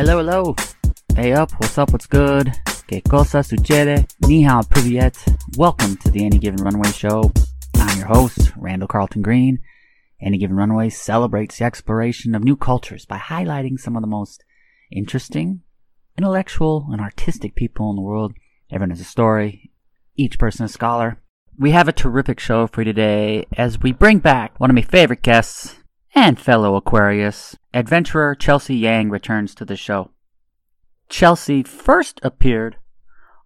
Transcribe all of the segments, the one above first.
Hello, hello. Hey up, what's up, what's good? Que cosa sucede? Ni hao, privyet. Welcome to the Any Given Runway Show. I'm your host, Randall Carlton Green. Any Given Runway celebrates the exploration of new cultures by highlighting some of the most interesting, intellectual, and artistic people in the world. Everyone has a story, each person a scholar. We have a terrific show for you today as we bring back one of my favorite guests and fellow Aquarius, adventurer Chelsea Yang returns to the show. Chelsea first appeared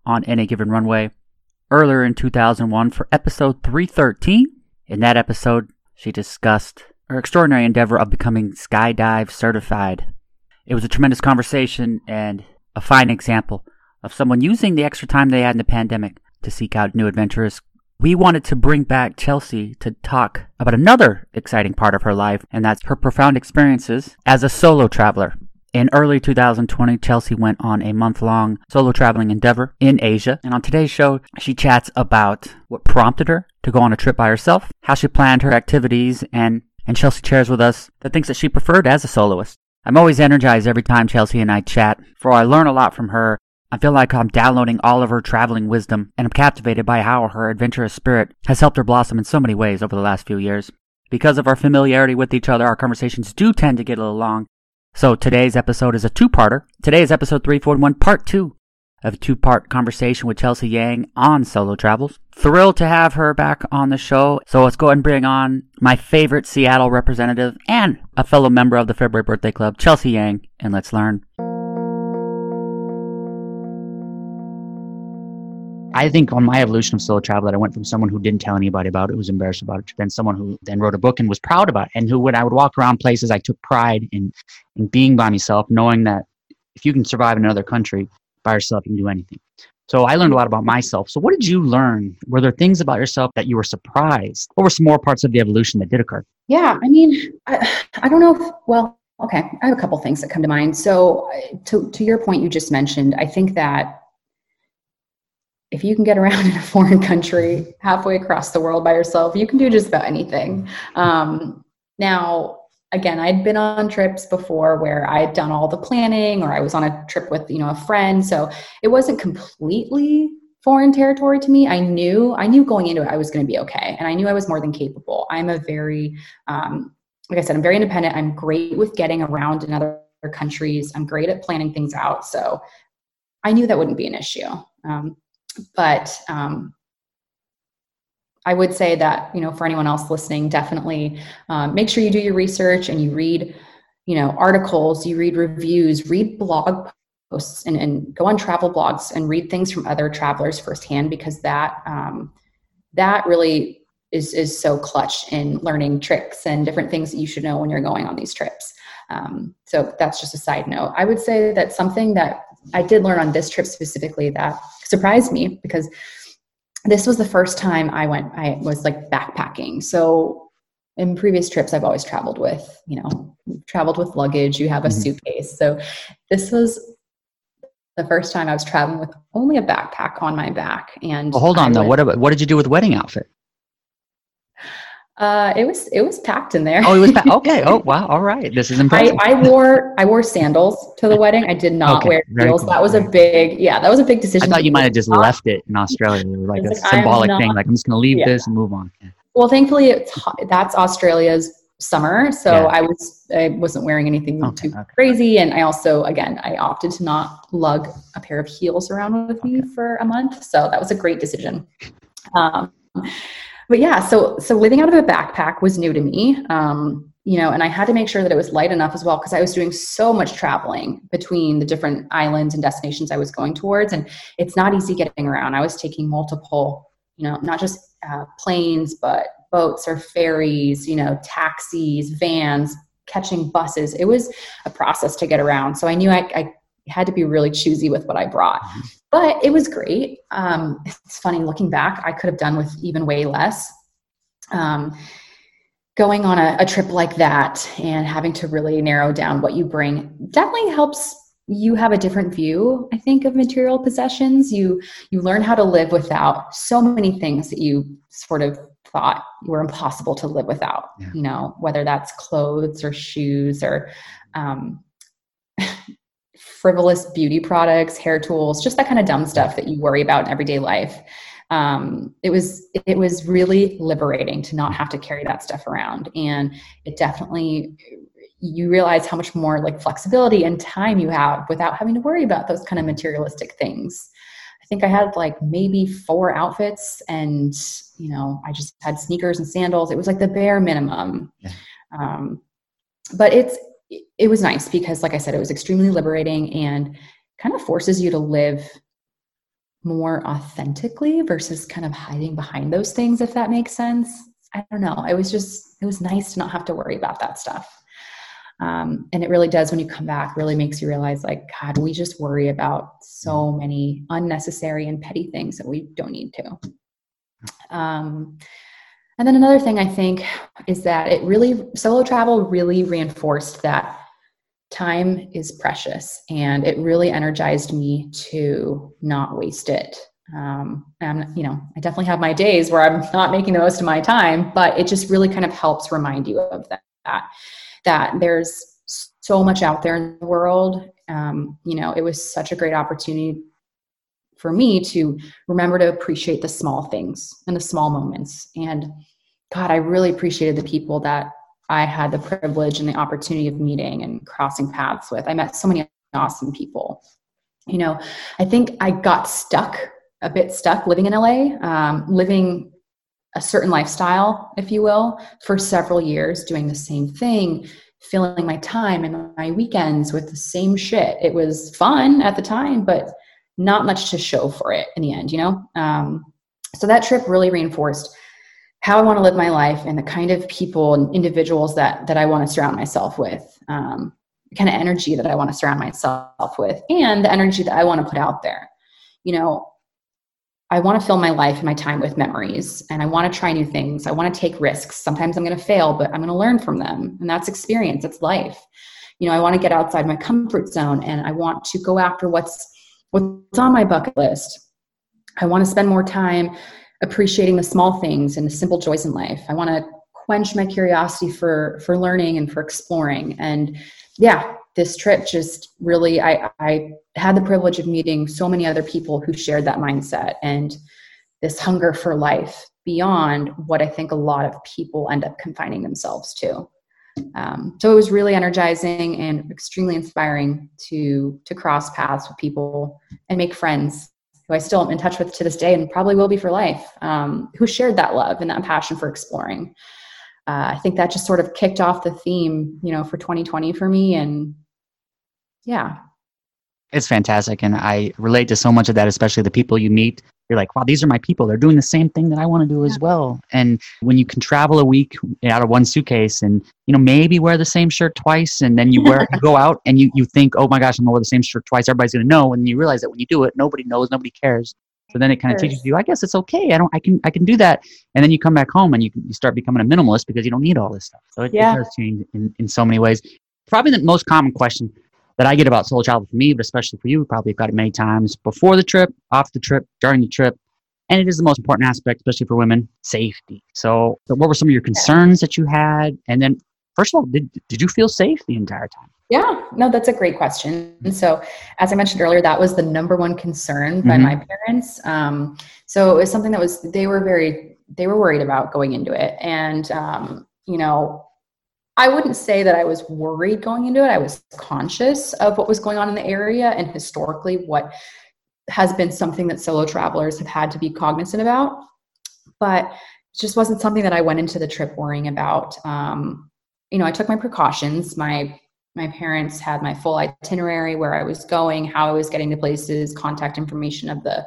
on Any Given Runway earlier in 2001 for episode 313. In that episode, she discussed her extraordinary endeavor of becoming skydive certified. It was a tremendous conversation and a fine example of someone using the extra time they had in the pandemic to seek out new adventures we wanted to bring back Chelsea to talk about another exciting part of her life, and that's her profound experiences as a solo traveler. In early 2020, Chelsea went on a month long solo traveling endeavor in Asia. And on today's show, she chats about what prompted her to go on a trip by herself, how she planned her activities, and, and Chelsea shares with us the things that she preferred as a soloist. I'm always energized every time Chelsea and I chat, for I learn a lot from her I feel like I'm downloading all of her traveling wisdom, and I'm captivated by how her adventurous spirit has helped her blossom in so many ways over the last few years. Because of our familiarity with each other, our conversations do tend to get a little long. So today's episode is a two-parter. Today is episode 341, part two of a two-part conversation with Chelsea Yang on solo travels. Thrilled to have her back on the show. So let's go ahead and bring on my favorite Seattle representative and a fellow member of the February Birthday Club, Chelsea Yang, and let's learn. I think on my evolution of solo travel that I went from someone who didn't tell anybody about it, was embarrassed about it, to then someone who then wrote a book and was proud about it, and who when I would walk around places, I took pride in in being by myself, knowing that if you can survive in another country by yourself, you can do anything. So I learned a lot about myself. So what did you learn? Were there things about yourself that you were surprised? What were some more parts of the evolution that did occur? Yeah, I mean, I, I don't know if, well, okay, I have a couple things that come to mind. So uh, to, to your point you just mentioned, I think that if you can get around in a foreign country halfway across the world by yourself, you can do just about anything. Um, now, again, I'd been on trips before where I had done all the planning, or I was on a trip with you know a friend, so it wasn't completely foreign territory to me. I knew I knew going into it I was going to be okay, and I knew I was more than capable. I'm a very um, like I said, I'm very independent. I'm great with getting around in other countries. I'm great at planning things out, so I knew that wouldn't be an issue. Um, but um, I would say that you know for anyone else listening, definitely um, make sure you do your research and you read you know articles, you read reviews, read blog posts, and, and go on travel blogs and read things from other travelers firsthand because that um, that really is is so clutch in learning tricks and different things that you should know when you're going on these trips. Um, so that's just a side note. I would say that something that I did learn on this trip specifically that surprised me because this was the first time I went, I was like backpacking. So in previous trips, I've always traveled with, you know, traveled with luggage, you have a mm-hmm. suitcase. So this was the first time I was traveling with only a backpack on my back. And well, hold on though. What about, what did you do with wedding outfit? Uh, it was it was packed in there. Oh, it was packed. okay. Oh, wow. All right. This is impressive. I, I wore I wore sandals to the wedding. I did not okay. wear heels. Cool. That was a big yeah. That was a big decision. I thought you might have just left it in Australia, like a like, symbolic not, thing. Like I'm just going to leave yeah. this and move on. Yeah. Well, thankfully, it's that's Australia's summer, so yeah. I was I wasn't wearing anything okay, too okay. crazy, and I also again I opted to not lug a pair of heels around with me for a month, so that was a great decision. Um, but yeah, so so living out of a backpack was new to me. Um, you know, and I had to make sure that it was light enough as well because I was doing so much traveling between the different islands and destinations I was going towards, and it's not easy getting around. I was taking multiple, you know, not just uh, planes, but boats or ferries, you know, taxis, vans, catching buses. It was a process to get around. So I knew I, I had to be really choosy with what I brought. Mm-hmm but it was great. Um, it's funny looking back, I could have done with even way less. Um, going on a, a trip like that and having to really narrow down what you bring definitely helps you have a different view i think of material possessions you you learn how to live without so many things that you sort of thought were impossible to live without yeah. you know whether that's clothes or shoes or um, frivolous beauty products, hair tools, just that kind of dumb stuff that you worry about in everyday life. Um, it was it was really liberating to not have to carry that stuff around, and it definitely you realize how much more like flexibility and time you have without having to worry about those kind of materialistic things. I think I had like maybe four outfits, and you know, I just had sneakers and sandals. It was like the bare minimum. Yeah. Um, but it's it was nice because, like I said, it was extremely liberating and kind of forces you to live more authentically versus kind of hiding behind those things, if that makes sense. I don't know. It was just, it was nice to not have to worry about that stuff. Um, and it really does when you come back really makes you realize like god we just worry about so many unnecessary and petty things that we don't need to um, and then another thing i think is that it really solo travel really reinforced that time is precious and it really energized me to not waste it. Um, and you know i definitely have my days where i'm not making the most of my time but it just really kind of helps remind you of that that there's so much out there in the world. Um, you know it was such a great opportunity for me to remember to appreciate the small things and the small moments and god i really appreciated the people that I had the privilege and the opportunity of meeting and crossing paths with. I met so many awesome people. You know, I think I got stuck, a bit stuck living in LA, um, living a certain lifestyle, if you will, for several years, doing the same thing, filling my time and my weekends with the same shit. It was fun at the time, but not much to show for it in the end, you know? Um, so that trip really reinforced how I want to live my life and the kind of people and individuals that that I want to surround myself with, um, the kind of energy that I want to surround myself with, and the energy that I want to put out there. You know, I want to fill my life and my time with memories, and I want to try new things. I want to take risks. Sometimes I'm going to fail, but I'm going to learn from them, and that's experience. It's life. You know, I want to get outside my comfort zone, and I want to go after what's what's on my bucket list. I want to spend more time appreciating the small things and the simple joys in life. I want to quench my curiosity for for learning and for exploring. And yeah, this trip just really I I had the privilege of meeting so many other people who shared that mindset and this hunger for life beyond what I think a lot of people end up confining themselves to. Um, so it was really energizing and extremely inspiring to to cross paths with people and make friends who I still am in touch with to this day and probably will be for life, um, who shared that love and that passion for exploring. Uh, I think that just sort of kicked off the theme, you know, for 2020 for me. And yeah. It's fantastic. And I relate to so much of that, especially the people you meet you're like, wow, these are my people. They're doing the same thing that I want to do as well. And when you can travel a week out of one suitcase and, you know, maybe wear the same shirt twice and then you wear, you go out and you, you think, oh my gosh, I'm to wear the same shirt twice. Everybody's going to know. And you realize that when you do it, nobody knows, nobody cares. So then it kind of teaches you, I guess it's okay. I don't, I can, I can do that. And then you come back home and you, you start becoming a minimalist because you don't need all this stuff. So it, yeah. it does change in, in so many ways. Probably the most common question that I get about solo travel for me, but especially for you, probably got it many times before the trip, off the trip, during the trip. And it is the most important aspect, especially for women, safety. So, so what were some of your concerns that you had? And then, first of all, did, did you feel safe the entire time? Yeah, no, that's a great question. So, as I mentioned earlier, that was the number one concern by mm-hmm. my parents. Um, so it was something that was they were very they were worried about going into it, and um, you know, I wouldn't say that I was worried going into it. I was conscious of what was going on in the area and historically what has been something that solo travelers have had to be cognizant about. But it just wasn't something that I went into the trip worrying about. Um, you know, I took my precautions. My my parents had my full itinerary where I was going, how I was getting to places, contact information of the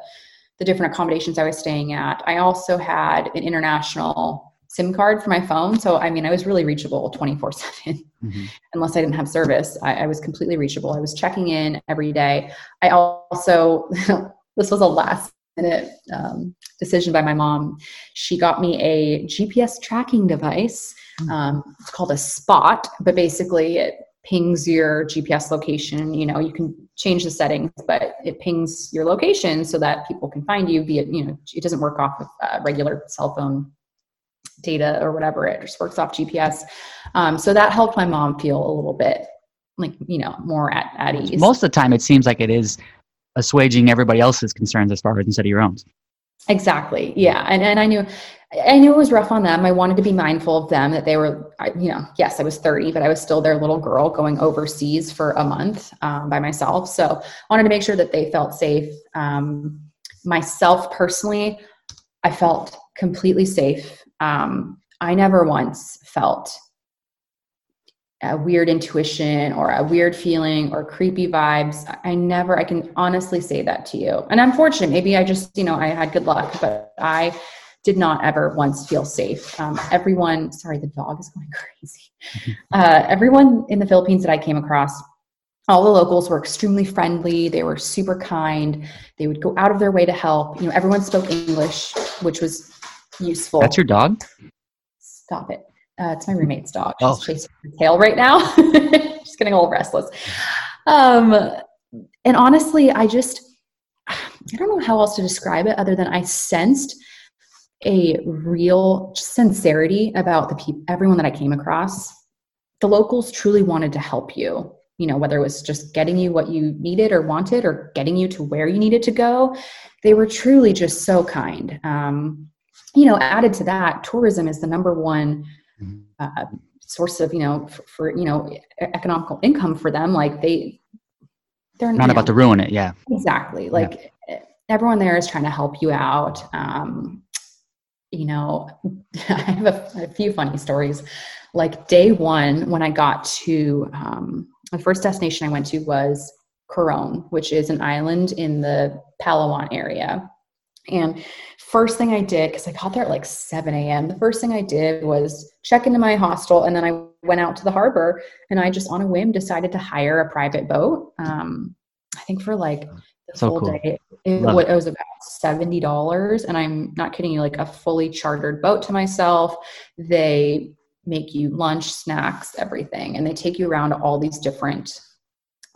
the different accommodations I was staying at. I also had an international SIM card for my phone. So, I mean, I was really reachable 24 7. Mm-hmm. Unless I didn't have service, I, I, was completely reachable. I was checking in every day. I also, this was a last minute um, decision by my mom. She got me a GPS tracking device. Mm-hmm. Um, it's called a spot, but basically it pings your GPS location. You know, you can change the settings, but it pings your location so that people can find you via, you know, it doesn't work off with uh, regular cell phone data or whatever. It just works off GPS. Um, so that helped my mom feel a little bit like you know more at, at ease Most of the time, it seems like it is assuaging everybody else's concerns as far as instead of your own. exactly yeah and, and i knew i knew it was rough on them i wanted to be mindful of them that they were you know yes i was 30 but i was still their little girl going overseas for a month um, by myself so I wanted to make sure that they felt safe um, myself personally i felt completely safe um, i never once felt a weird intuition or a weird feeling or creepy vibes. I never, I can honestly say that to you. And I'm fortunate. Maybe I just, you know, I had good luck, but I did not ever once feel safe. Um, everyone, sorry, the dog is going crazy. Uh, everyone in the Philippines that I came across, all the locals were extremely friendly. They were super kind. They would go out of their way to help. You know, everyone spoke English, which was useful. That's your dog? Stop it. Uh, it's my roommate's dog. She's Oh. chasing her tail right now. She's getting a little restless. Um, and honestly, I just, I don't know how else to describe it other than I sensed a real sincerity about the people, everyone that I came across. The locals truly wanted to help you. You know, whether it was just getting you what you needed or wanted, or getting you to where you needed to go, they were truly just so kind. Um, you know, added to that, tourism is the number one uh, source of you know for, for you know economical income for them like they they're Not you about to ruin it. Yeah. exactly like everyone there is trying to help you out um you know i have a, a few funny stories like day one when i got to um the first destination i went to was coron which is an island in the palawan area and first thing I did, because I got there at like 7 a.m., the first thing I did was check into my hostel and then I went out to the harbor and I just on a whim decided to hire a private boat. Um, I think for like the So full cool. day, it, it was about $70. And I'm not kidding you, like a fully chartered boat to myself. They make you lunch, snacks, everything. And they take you around all these different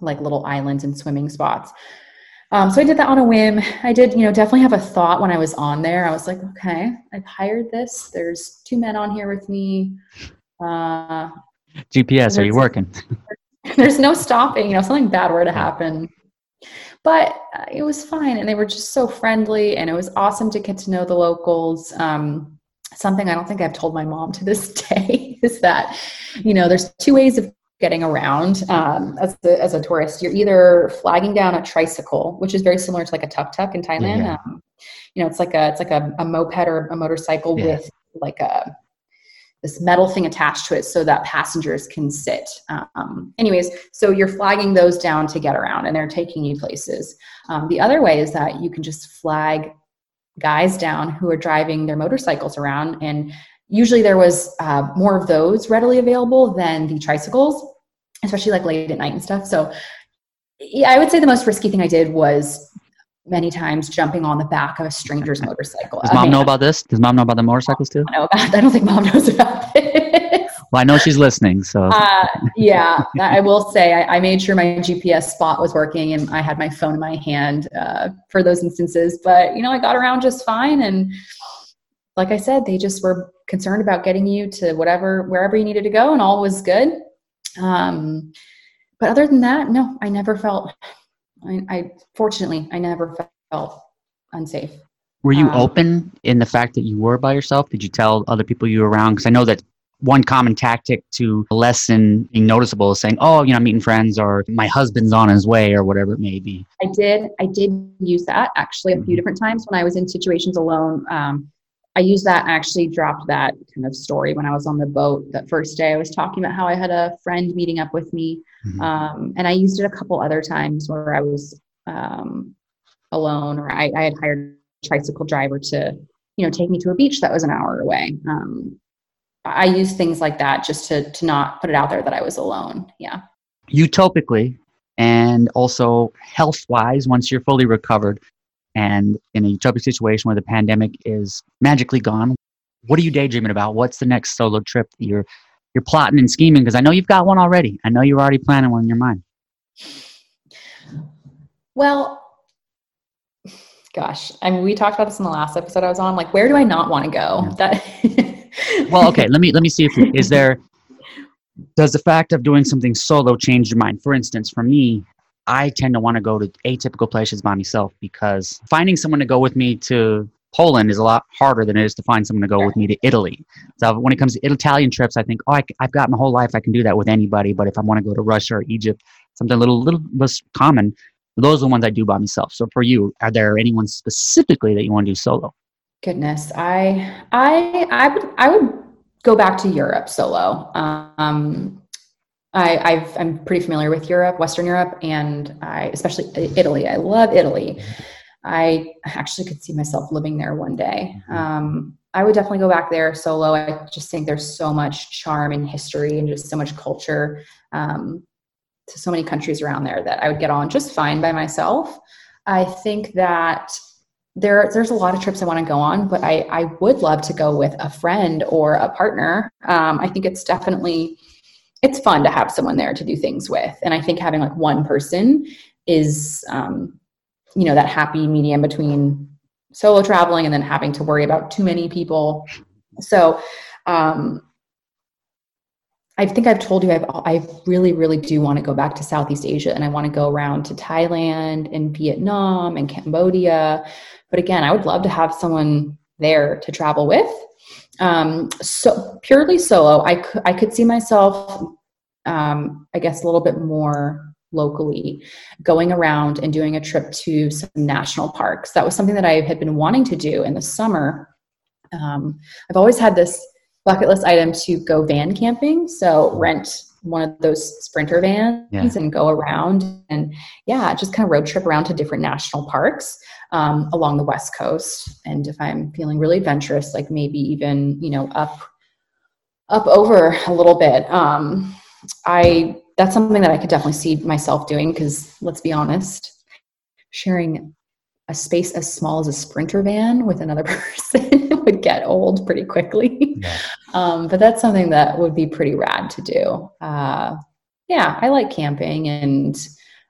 like little islands and swimming spots. Um, so I did that on a whim. I did, you know, definitely have a thought when I was on there. I was like, okay, I've hired this. There's two men on here with me. Uh, GPS, are you working? there's no stopping. You know, something bad were to happen. But uh, it was fine, and they were just so friendly, and it was awesome to get to know the locals. Um, something I don't think I've told my mom to this day is that, you know, there's two ways of getting around um, as, a, as a tourist. You're either flagging down a tricycle, which is very similar to like a tuk tuk in Thailand. Yeah. Um, you know, it's like a it's like a, a moped or a motorcycle Yeah. with like a this metal thing attached to it so that passengers can sit. Um, anyways, so you're flagging those down to get around and they're taking you places. Um, the other way is that you can just flag guys down who are driving their motorcycles around. And usually there was uh, more of those readily available than the tricycles, especially like late at night and stuff. So yeah, I would say the most risky thing I did was many times jumping on the back of a stranger's motorcycle. Does mom know about this? Does mom know about the motorcycles too? I don't know about- I don't think mom knows about this. Well, I know she's listening, so Uh, yeah, I will say I, I made sure my GPS spot was working and I had my phone in my hand uh, for those instances. But you know, I got around just fine. And like I said, they just were concerned about getting you to whatever wherever you needed to go, and all was good. Um, but other than that, no, I never felt. I, I fortunately, I never felt unsafe. were you um, open in the fact that you were by yourself? Did you tell other people you were around? Because I know that one common tactic to lessen being noticeable is saying, "Oh, you know, I'm meeting friends," or "My husband's on his way," or whatever it may be. I did. I did use that actually a few Mhm. different times when I was in situations alone. Um, I used that. Actually, dropped that kind of story when I was on the boat that first day. I was talking about how I had a friend meeting up with me, Mhm. um, and I used it a couple other times where I was um, alone, or I, I had hired a tricycle driver to, you know, take me to a beach that was an hour away. Um, I used things like that just to to not put it out there that I was alone. Yeah. Utopically, and also health-wise, once you're fully recovered, and in a utopic situation where the pandemic is magically gone, what are you daydreaming about? What's the next solo trip that you're you're plotting and scheming? Because I know you've got one already. I know you're already planning one in your mind. Well, gosh, I mean, we talked about this in the last episode I was on. Like, where do I not want to go? That well okay let me let me see if is there does the fact of doing something solo change your mind? For instance, for me, I tend to want to go to atypical places by myself because finding someone to go with me to Poland is a lot harder than it is to find someone to go with me to Italy. So when it comes to Italian trips, I think, oh, I, have got my whole life. I can do that with anybody. But if I want to go to Russia or Egypt, something a little, little less common, those are the ones I do by myself. So for you, are there anyone specifically that you want to do solo? Goodness, I, I, I would, I would go back to Europe solo. Um, I, i am pretty familiar with Europe, Western Europe, and I, especially Italy. I love Italy. I actually could see myself living there one day. Mm-hmm. Um, I would definitely go back there solo. I just think there's so much charm and history and just so much culture um, to so many countries around there that I would get on just fine by myself. I think that there there's a lot of trips I want to go on, but I I would love to go with a friend or a partner. Um, I think it's definitely it's fun to have someone there to do things with, and I think having like one person is um, you know that happy medium between solo traveling and then having to worry about too many people. So um, I think I've told you I've, I really, really do want to go back to Southeast Asia and I want to go around to Thailand and Vietnam and Cambodia. But again, I would love to have someone there to travel with. Um, so purely solo, I could, I could see myself, um, I guess, a little bit more locally, going around and doing a trip to some national parks. That was something that I had been wanting to do in the summer. Um, I've always had this bucket list item to go van camping. So rent one of those sprinter vans yeah. and go around and yeah, just kind of road trip around to different national parks um, along the West Coast. And if I'm feeling really adventurous, like maybe even, you know, up up over a little bit. Um, I that's something that I could definitely see myself doing because let's be honest, sharing a space as small as a sprinter van with another person would get old pretty quickly. Yeah. Um, but that's something that would be pretty rad to do. Uh, yeah, I like camping, and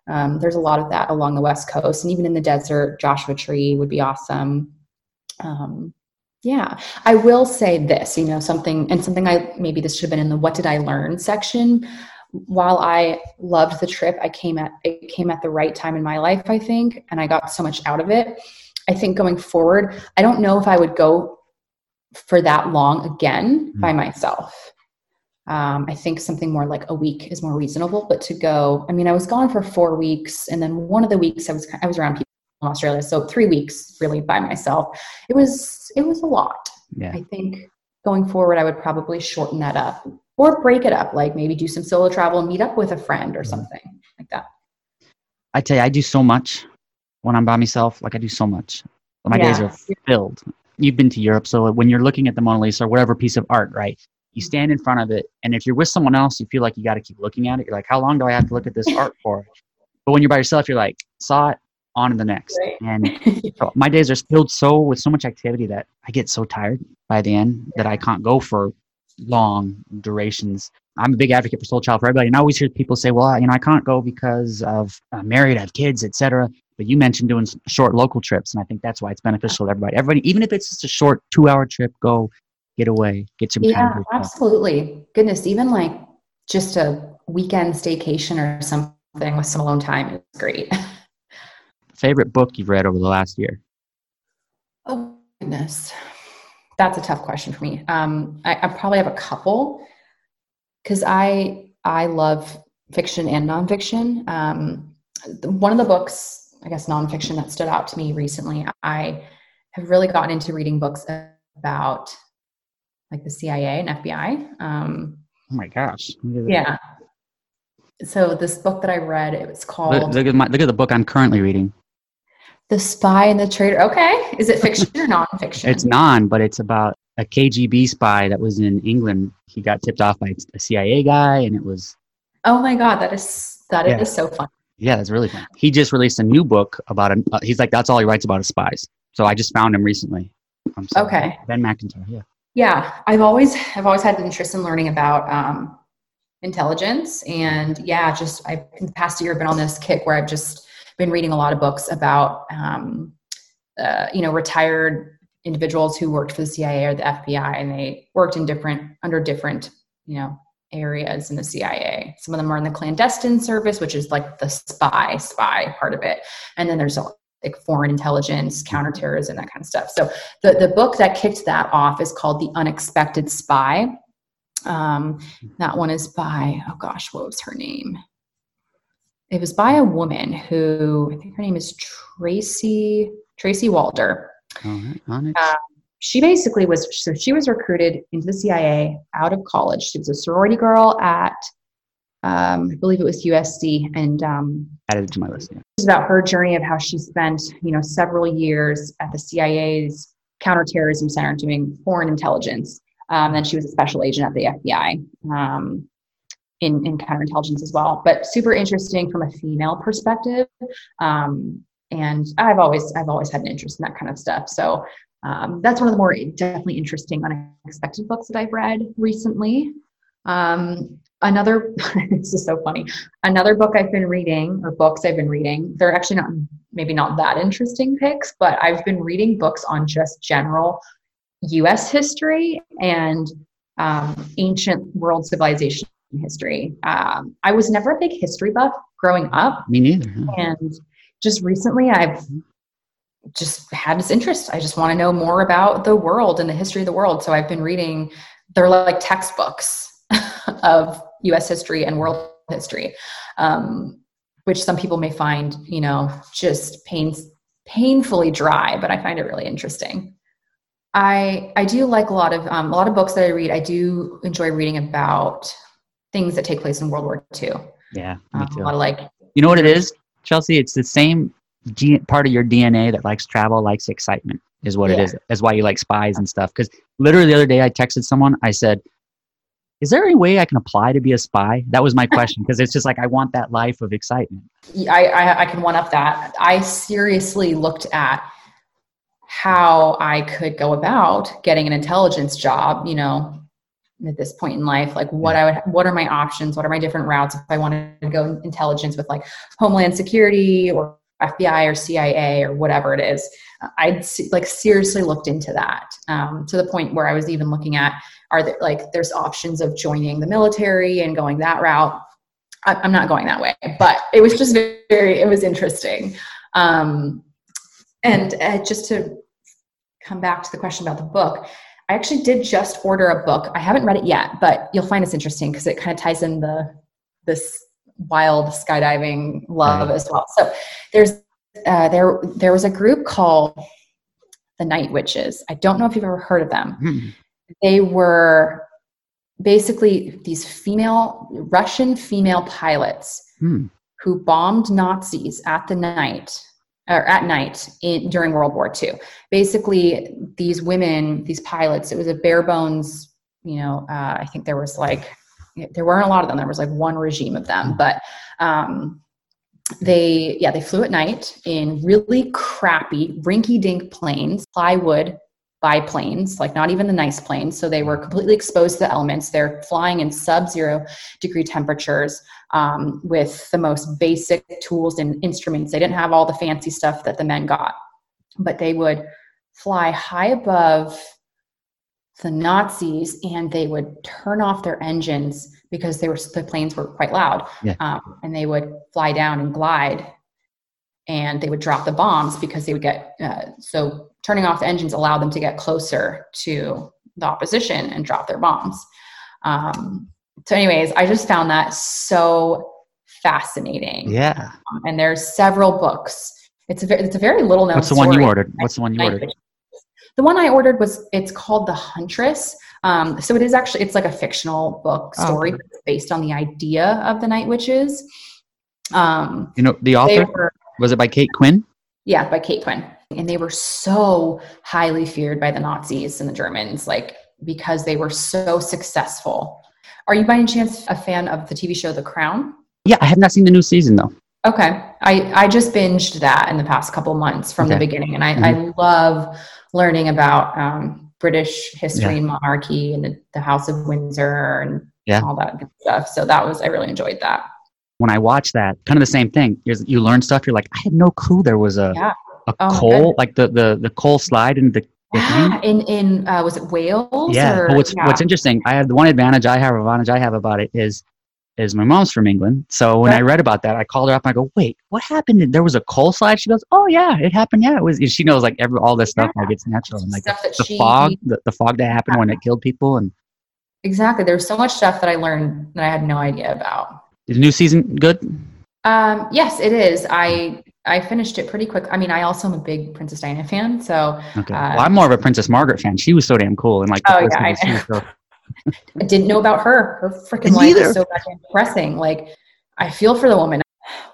um, there's a lot of that along the West Coast, and even in the desert. Joshua Tree would be awesome. Um, yeah, I will say this, you know, something, and something I maybe this should have been in the what did I learn section. While I loved the trip, I came at it came at the right time in my life, I think, and I got so much out of it. I think going forward, I don't know if I would go for that long again mm-hmm. by myself. Um, I think something more like a week is more reasonable. But to go, I mean, I was gone for four weeks, and then one of the weeks I was I was around people in Australia, so three weeks really by myself. It was it was a lot. Yeah. I think going forward, I would probably shorten that up or break it up, like maybe do some solo travel and meet up with a friend or mm-hmm. something like that. I tell you, I do so much when I'm by myself. Like I do so much. My yeah. days are filled you've been to Europe, so when you're looking at the Mona Lisa or whatever piece of art, right? You mm-hmm. stand in front of it, and if you're with someone else, you feel like you got to keep looking at it. You're like, how long do I have to look at this art for? But when you're by yourself, you're like, saw it, on to the next. Right. And so my days are filled so with so much activity that I get so tired by the end that I can't go for long durations. I'm a big advocate for Soul Child for everybody, and I always hear people say, "Well, you know, I can't go because of I'm married, I have kids, etc." But you mentioned doing short local trips, and I think that's why it's beneficial to everybody. Everybody, even if it's just a short two-hour trip, go get away, get some yeah, time. Yeah, absolutely. Goodness, even like just a weekend staycation or something with some alone time is great. Favorite book you've read over the last year? Oh goodness, that's a tough question for me. Um, I, I probably have a couple because I I love fiction and nonfiction. Um, one of the books I guess, nonfiction that stood out to me recently. I have really gotten into reading books about like the CIA and FBI. Um, oh my gosh! Yeah. So this book that I read, it was called. Look, look, at my, look at the book I'm currently reading. The Spy and the Traitor. Okay, is it fiction or nonfiction? It's non, but it's about a KGB spy that was in England. He got tipped off by a CIA guy, and it was. Oh my god, that is that yeah. is so fun. Yeah, that's really fun. He just released a new book about him. Uh, he's like, that's all he writes about is spies. So I just found him recently. okay. Ben Macintyre. Yeah. Yeah, I've always I've always had an interest in learning about um, intelligence, and yeah, just I in the past year I've been on this kick where I've just been reading a lot of books about um, uh, you know retired individuals who worked for the CIA or the FBI, and they worked in different under different you know areas in the CIA. Some of them are in the clandestine service, which is like the spy, spy part of it. And then there's like foreign intelligence, counterterrorism, that kind of stuff. So the, the book that kicked that off is called The Unexpected Spy. Um, that one is by, oh gosh, what was her name? It was by a woman who I think her name is Tracy Tracy Walder. Um, she basically was so she was recruited into the CIA out of college. She was a sorority girl at um, I believe it was USC, and um, added to my list. Yeah. It's about her journey of how she spent you know several years at the CIA's counterterrorism center doing foreign intelligence. Um, then she was a special agent at the FBI. Um, in, in counterintelligence as well. But super interesting from a female perspective. Um, and I've always I've always had an interest in that kind of stuff. So um, that's one of the more definitely interesting unexpected books that I've read recently. Um, another this is so funny. Another book I've been reading or books I've been reading. They're actually not maybe not that interesting picks, but I've been reading books on just general U.S. history and um, ancient world civilization history. Um, I was never a big history buff growing up. Me neither. Huh? And just recently, I've just had this interest. I just want to know more about the world and the history of the world. So I've been reading, they're like textbooks of US history and world history, um, which some people may find, you know, just pains, painfully dry, but I find it really interesting. I I do like a lot of um, a lot of books that I read. I do enjoy reading about things that take place in World War II. Yeah, me too. Um, a lot of like, you know what it is, Chelsea? It's the same G- part of your DNA that likes travel, likes excitement, is what yeah. it is. That's why you like spies and stuff. Because literally the other day I texted someone, I said, is there any way I can apply to be a spy? That was my question because it's just like I want that life of excitement. I, I, I can one up that. I seriously looked at how I could go about getting an intelligence job, you know, at this point in life like what i would what are my options what are my different routes if i wanted to go intelligence with like homeland security or fbi or cia or whatever it is i'd like seriously looked into that um, to the point where i was even looking at are there like there's options of joining the military and going that route I, i'm not going that way but it was just very it was interesting um, and uh, just to come back to the question about the book I actually did just order a book. I haven't read it yet, but you'll find this interesting because it kind of ties in the this wild skydiving love as well. So there's uh, there there was a group called the Night Witches. I don't know if you've ever heard of them. Mm-hmm. They were basically these female Russian female pilots mm. who bombed Nazis at the night or at night in, during World War II. Basically, these women, these pilots, it was a bare bones, you know, uh, I think there was like, there weren't a lot of them. There was like one regime of them, but um, they, yeah, they flew at night in really crappy, rinky dink planes, plywood biplanes, like not even the nice planes. So they were completely exposed to the elements. They're flying in sub zero degree temperatures um, with the most basic tools and instruments. They didn't have all the fancy stuff that the men got, but they would fly high above the Nazis and they would turn off their engines because they were the planes were quite loud, yeah. um, and they would fly down and glide, and they would drop the bombs because they would get uh, so turning off the engines allowed them to get closer to the opposition and drop their bombs. Um, so anyways i just found that so fascinating. Yeah. Um, and there's several books. It's a very it's a very little known what's the one you ordered? What's the one you ordered the one i ordered was it's called the huntress um, so it is actually it's like a fictional book oh, story oh, based on the idea of the night witches um, you know the author were, was it by kate quinn yeah by kate quinn and they were so highly feared by the nazis and the germans like because they were so successful are you by any chance a fan of the TV show The Crown? Yeah, I have not seen the new season though. Okay. I, I just binged that in the past couple months from okay. the beginning. And I, mm-hmm. I love learning about um, British history yeah. and monarchy and the, the, House of Windsor and yeah. all that good stuff. So that was, I really enjoyed that. When I watched that, kind of the same thing. You're, you learn stuff. You're like, I had no clue there was a, yeah. a oh, coal, like the, the, the coal slide into the Yeah, in in uh, was it Wales? Yeah. or- Well, what's yeah. what's interesting, I have the one advantage I have, advantage I have about it is, is my mom's from England. So when I read about that, I called her up and I go, "Wait, what happened? There was a coal slide." She goes, "Oh yeah, it happened. Yeah, it was." She knows like every all this stuff Yeah. like it's natural and like stuff that the she fog, the, the fog that happened when it killed people, and exactly. There's so much stuff that I learned that I had no idea about. is the new season good? Um, yes, it is. I I finished it pretty quick. I mean, I also am a big Princess Diana fan, so Okay. Uh, well, I'm more of a Princess Margaret fan. She was so damn cool and like. the Oh, yeah, I season, she was so- I didn't know about her. Her freaking life either. is so goddamn depressing. Like, I feel for the woman.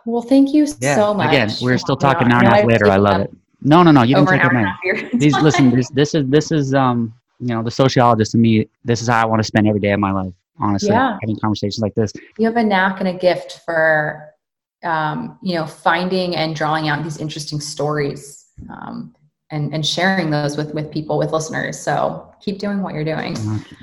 Well, thank you Yeah. so much. Again, we're still talking I an hour and a half later. I love it. No, no, no. You didn't take hour a minute. These listen. This this is this is um you know the sociologist in me. This is how I want to spend every day of my life. Honestly, Yeah. having conversations like this. you have a knack and a gift for um, you know finding and drawing out these interesting stories um, and and sharing those with with people with listeners so keep doing what you're doing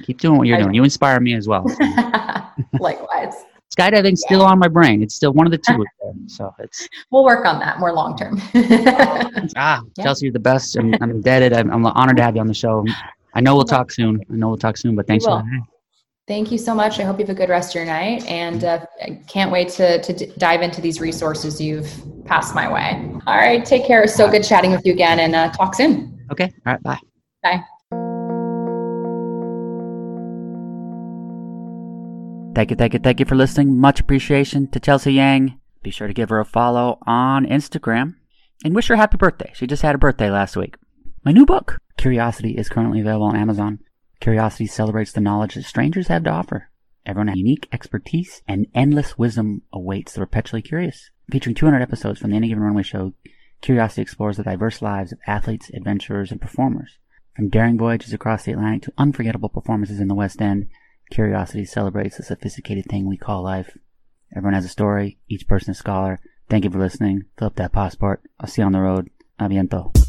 keep doing what you're I- doing. You inspire me as well. likewise Skydiving's still on my brain. It's still one of the two. there. So it's we'll work on that more long term ah Yeah. Chelsea, you're the best. I'm, I'm indebted. I'm, I'm honored to have you on the show. I know we'll talk soon. I know we'll talk soon. But thanks for thank you so much i hope you have a good rest of your night and uh, i can't wait to, to d- dive into these resources you've passed my way all right take care it's so good chatting with you again and uh, talk soon Okay. All right. Bye. bye Thank you, thank you, thank you for listening. Much appreciation to Chelsea Yang. Be sure to give her a follow on Instagram and wish her happy birthday. She just had a birthday last week. My new book, Curiosity, is currently available on Amazon. Curiosity celebrates the knowledge that strangers have to offer. Everyone has unique expertise and endless wisdom awaits the perpetually curious. Featuring 200 episodes from the Any Given Runway show, Curiosity explores the diverse lives of athletes, adventurers, and performers. From daring voyages across the Atlantic to unforgettable performances in the West End, Curiosity celebrates the sophisticated thing we call life. Everyone has a story, each person a scholar. Thank you for listening. Fill up that passport. I'll see you on the road. Aviento.